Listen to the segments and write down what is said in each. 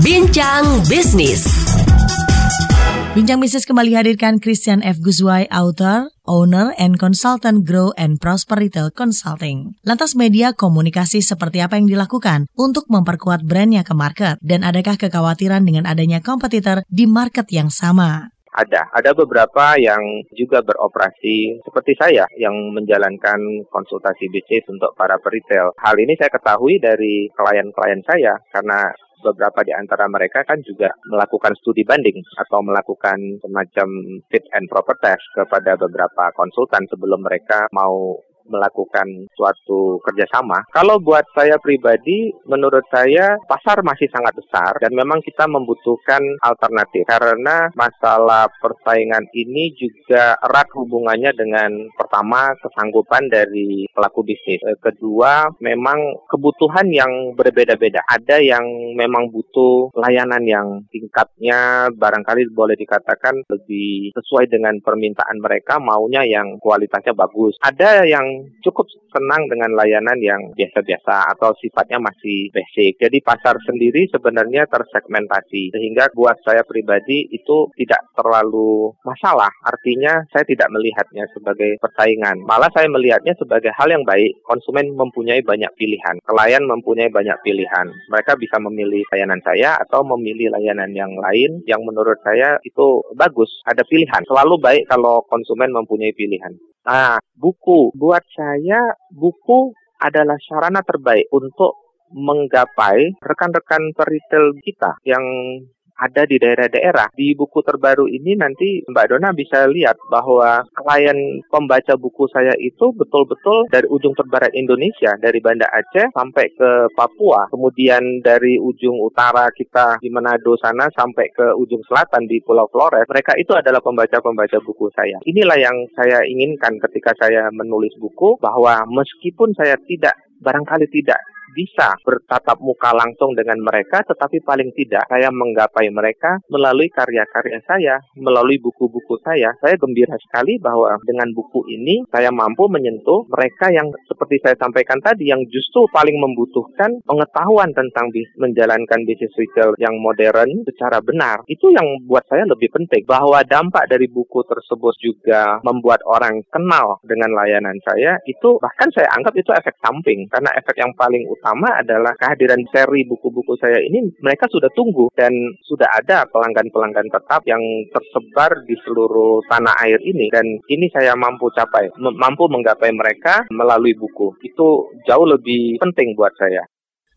Bincang Bisnis Bincang bisnis kembali hadirkan Christian F. Guzwai, author, owner, and consultant Grow and Prosper Retail Consulting. Lantas media komunikasi seperti apa yang dilakukan untuk memperkuat brandnya ke market? Dan adakah kekhawatiran dengan adanya kompetitor di market yang sama? Ada, ada beberapa yang juga beroperasi seperti saya yang menjalankan konsultasi bisnis untuk para peritel. Hal ini saya ketahui dari klien-klien saya karena beberapa di antara mereka kan juga melakukan studi banding atau melakukan semacam fit and proper test kepada beberapa konsultan sebelum mereka mau melakukan suatu kerjasama. Kalau buat saya pribadi, menurut saya pasar masih sangat besar dan memang kita membutuhkan alternatif karena masalah persaingan ini juga erat hubungannya dengan pertama kesanggupan dari pelaku bisnis. Eh, kedua, memang kebutuhan yang berbeda-beda. Ada yang memang butuh layanan yang tingkatnya barangkali boleh dikatakan lebih sesuai dengan permintaan mereka, maunya yang kualitasnya bagus. Ada yang cukup senang dengan layanan yang biasa-biasa atau sifatnya masih basic. Jadi pasar sendiri sebenarnya tersegmentasi sehingga buat saya pribadi itu tidak terlalu masalah. Artinya saya tidak melihatnya sebagai persaingan. Malah saya melihatnya sebagai hal yang baik. Konsumen mempunyai banyak pilihan. Klien mempunyai banyak pilihan. Mereka bisa memilih layanan saya atau memilih layanan yang lain yang menurut saya itu bagus. Ada pilihan. Selalu baik kalau konsumen mempunyai pilihan. Nah, buku. Buat saya, buku adalah sarana terbaik untuk menggapai rekan-rekan peritel kita yang ada di daerah-daerah. Di buku terbaru ini nanti Mbak Dona bisa lihat bahwa klien pembaca buku saya itu betul-betul dari ujung terbarat Indonesia, dari Banda Aceh sampai ke Papua, kemudian dari ujung utara kita di Manado sana sampai ke ujung selatan di Pulau Flores. Mereka itu adalah pembaca-pembaca buku saya. Inilah yang saya inginkan ketika saya menulis buku bahwa meskipun saya tidak barangkali tidak bisa bertatap muka langsung dengan mereka, tetapi paling tidak saya menggapai mereka melalui karya-karya saya, melalui buku-buku saya. Saya gembira sekali bahwa dengan buku ini saya mampu menyentuh mereka yang seperti saya sampaikan tadi yang justru paling membutuhkan pengetahuan tentang menjalankan bisnis retail yang modern secara benar. Itu yang buat saya lebih penting bahwa dampak dari buku tersebut juga membuat orang kenal dengan layanan saya itu bahkan saya anggap itu efek samping karena efek yang paling utama adalah kehadiran seri buku-buku saya ini mereka sudah tunggu dan sudah ada pelanggan-pelanggan tetap yang tersebar di seluruh tanah air ini dan ini saya mampu capai, mampu menggapai mereka melalui buku. Itu jauh lebih penting buat saya.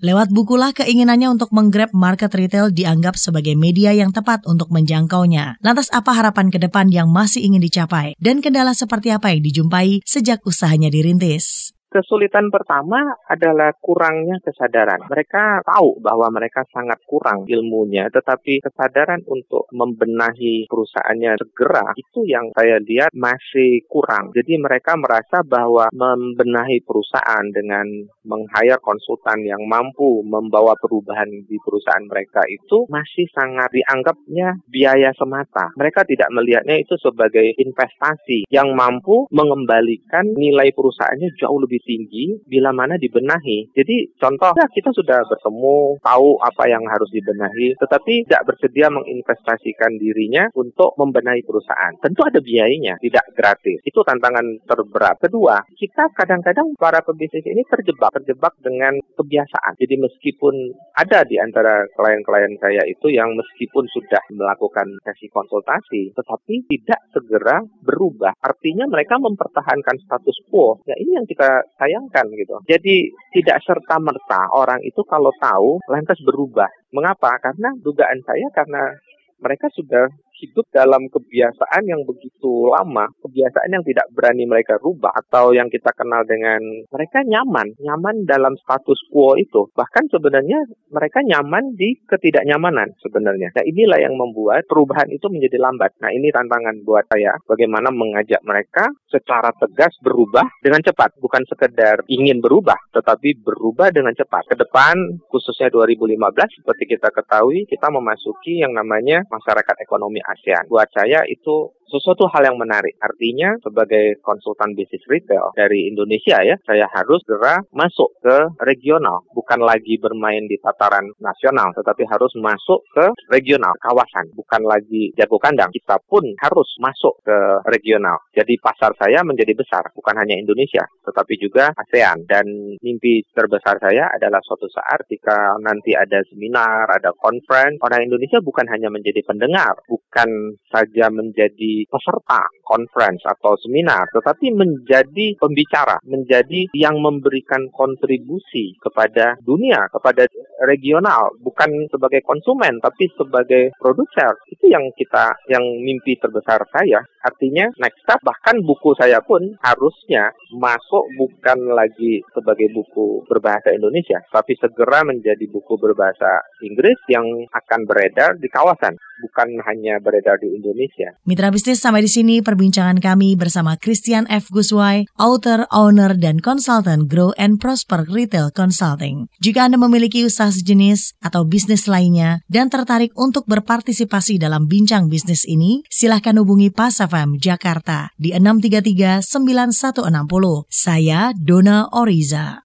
Lewat bukulah keinginannya untuk menggrab market retail dianggap sebagai media yang tepat untuk menjangkaunya. Lantas apa harapan ke depan yang masih ingin dicapai? Dan kendala seperti apa yang dijumpai sejak usahanya dirintis? Kesulitan pertama adalah kurangnya kesadaran. Mereka tahu bahwa mereka sangat kurang ilmunya, tetapi kesadaran untuk membenahi perusahaannya segera itu yang saya lihat masih kurang. Jadi mereka merasa bahwa membenahi perusahaan dengan meng-hire konsultan yang mampu membawa perubahan di perusahaan mereka itu masih sangat dianggapnya biaya semata. Mereka tidak melihatnya itu sebagai investasi yang mampu mengembalikan nilai perusahaannya jauh lebih tinggi bila mana dibenahi. Jadi contoh ya kita sudah bertemu tahu apa yang harus dibenahi tetapi tidak bersedia menginvestasikan dirinya untuk membenahi perusahaan. Tentu ada biayanya, tidak gratis. Itu tantangan terberat. Kedua, kita kadang-kadang para pebisnis ini terjebak, terjebak dengan kebiasaan. Jadi meskipun ada di antara klien-klien saya itu yang meskipun sudah melakukan sesi konsultasi, tetapi tidak segera berubah. Artinya mereka mempertahankan status quo. Ya ini yang kita sayangkan gitu. Jadi tidak serta merta orang itu kalau tahu lantas berubah. Mengapa? Karena dugaan saya karena mereka sudah hidup dalam kebiasaan yang begitu lama, kebiasaan yang tidak berani mereka rubah atau yang kita kenal dengan mereka nyaman, nyaman dalam status quo itu. Bahkan sebenarnya mereka nyaman di ketidaknyamanan sebenarnya. Nah inilah yang membuat perubahan itu menjadi lambat. Nah ini tantangan buat saya, bagaimana mengajak mereka secara tegas berubah dengan cepat, bukan sekedar ingin berubah, tetapi berubah dengan cepat. Ke depan, khususnya 2015, seperti kita ketahui, kita memasuki yang namanya masyarakat ekonomi ASEAN. Buat saya itu sesuatu hal yang menarik. Artinya sebagai konsultan bisnis retail dari Indonesia ya, saya harus segera masuk ke regional, bukan lagi bermain di tataran nasional, tetapi harus masuk ke regional, kawasan, bukan lagi jago kandang. Kita pun harus masuk ke regional. Jadi pasar saya menjadi besar, bukan hanya Indonesia, tetapi juga ASEAN. Dan mimpi terbesar saya adalah suatu saat ketika nanti ada seminar, ada conference, orang Indonesia bukan hanya menjadi pendengar, bukan saja menjadi peserta conference atau seminar, tetapi menjadi pembicara, menjadi yang memberikan kontribusi kepada dunia, kepada regional, bukan sebagai konsumen, tapi sebagai produser. Itu yang kita, yang mimpi terbesar saya. Artinya next step, bahkan buku saya pun harusnya masuk bukan lagi sebagai buku berbahasa Indonesia, tapi segera menjadi buku berbahasa Inggris yang akan beredar di kawasan, bukan hanya beredar di Indonesia. Mitra bisnis bisnis sampai di sini perbincangan kami bersama Christian F. Guswai, author, owner, dan konsultan Grow and Prosper Retail Consulting. Jika Anda memiliki usaha sejenis atau bisnis lainnya dan tertarik untuk berpartisipasi dalam bincang bisnis ini, silahkan hubungi Pas FM Jakarta di 633 9160. Saya Dona Oriza.